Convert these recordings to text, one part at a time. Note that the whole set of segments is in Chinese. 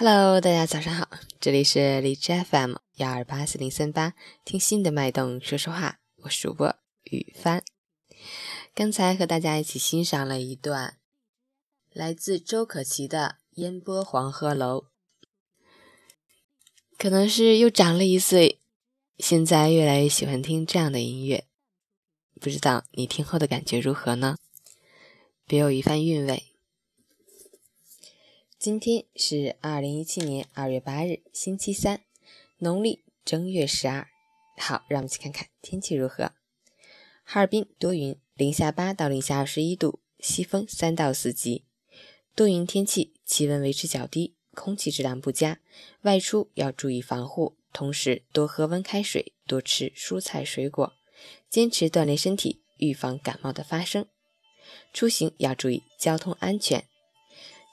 Hello，大家早上好，这里是荔枝 FM 幺二八四零三八，听心的脉动说说话，我是主播雨帆。刚才和大家一起欣赏了一段来自周可琪的《烟波黄鹤楼》，可能是又长了一岁，现在越来越喜欢听这样的音乐，不知道你听后的感觉如何呢？别有一番韵味。今天是二零一七年二月八日，星期三，农历正月十二。好，让我们一起看看天气如何。哈尔滨多云，零下八到零下二十一度，西风三到四级。多云天气，气温维持较低，空气质量不佳，外出要注意防护，同时多喝温开水，多吃蔬菜水果，坚持锻炼身体，预防感冒的发生。出行要注意交通安全。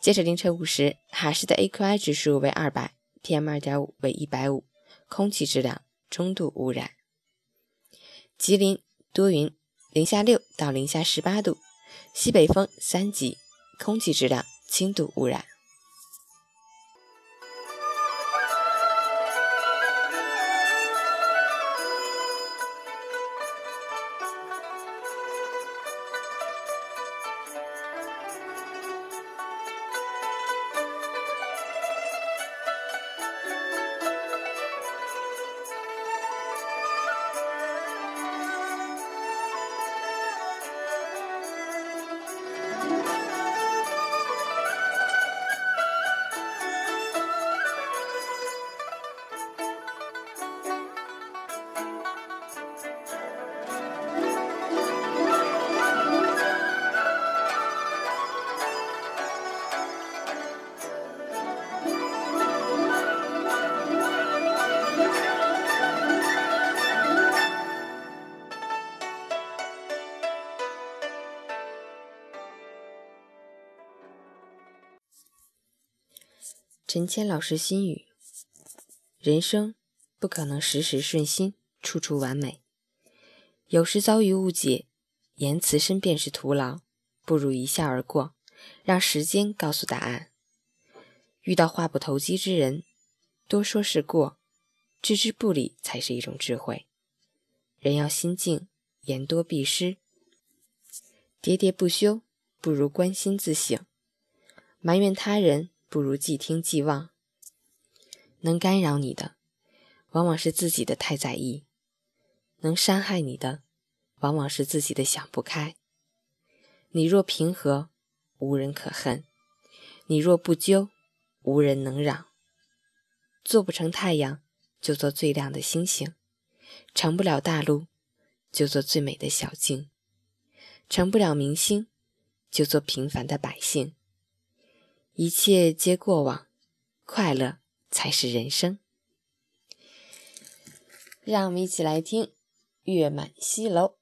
截止凌晨五时，哈市的 AQI 指数为二百，PM 二点五为一百五，空气质量中度污染。吉林多云，零下六到零下十八度，西北风三级，空气质量轻度污染。陈谦老师心语：人生不可能时时顺心，处处完美，有时遭遇误解，言辞申辩是徒劳，不如一笑而过，让时间告诉答案。遇到话不投机之人，多说是过，置之不理才是一种智慧。人要心静，言多必失，喋喋不休不如关心自省，埋怨他人。不如既听既忘。能干扰你的，往往是自己的太在意；能伤害你的，往往是自己的想不开。你若平和，无人可恨；你若不纠，无人能扰。做不成太阳，就做最亮的星星；成不了大陆，就做最美的小径；成不了明星，就做平凡的百姓。一切皆过往快乐才是人生。让我们一起来听月满西楼。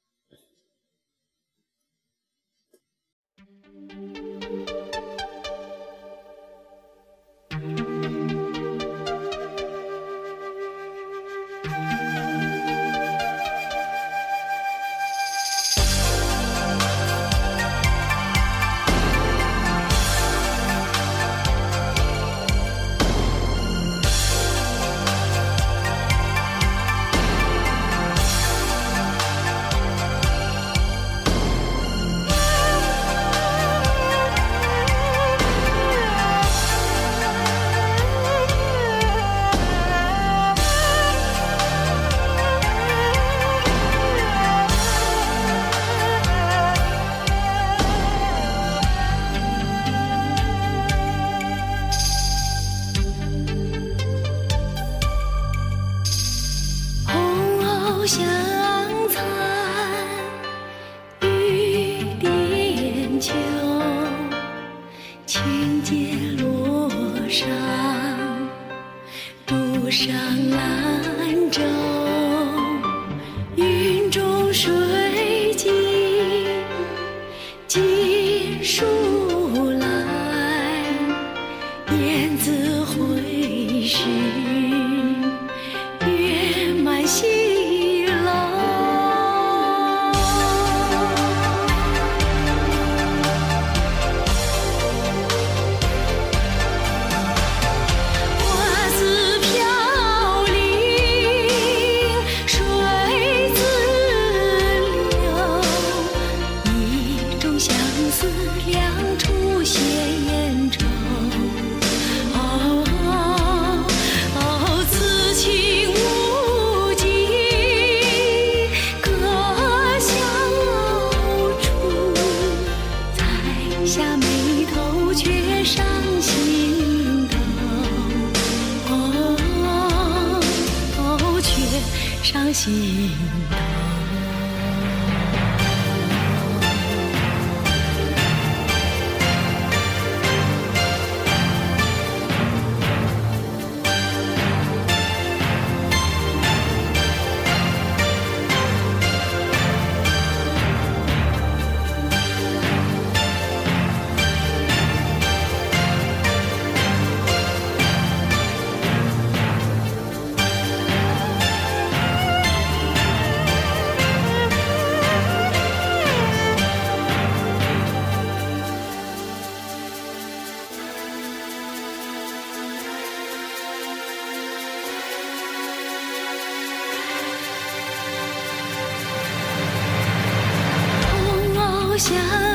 我想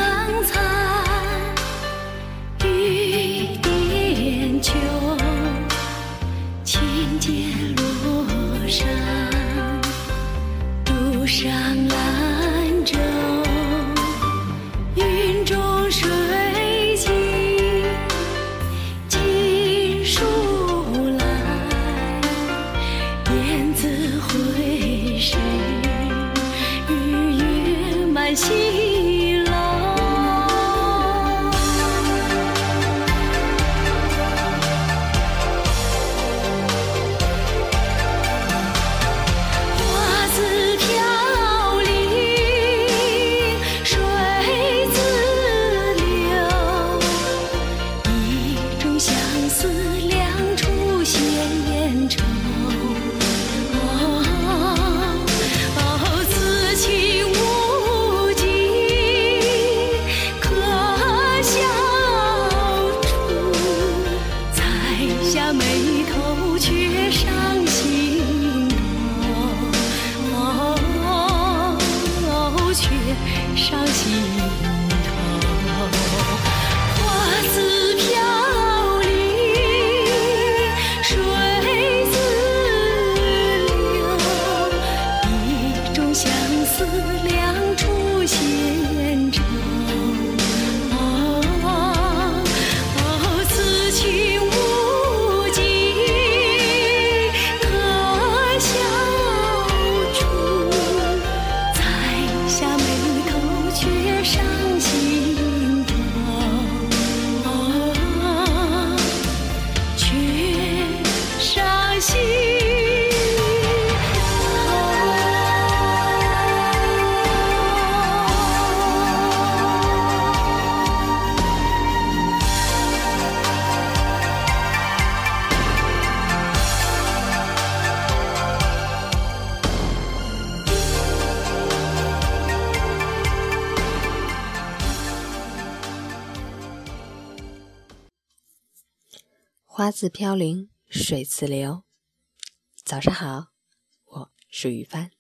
花自飘零水自流早上好我是雨帆。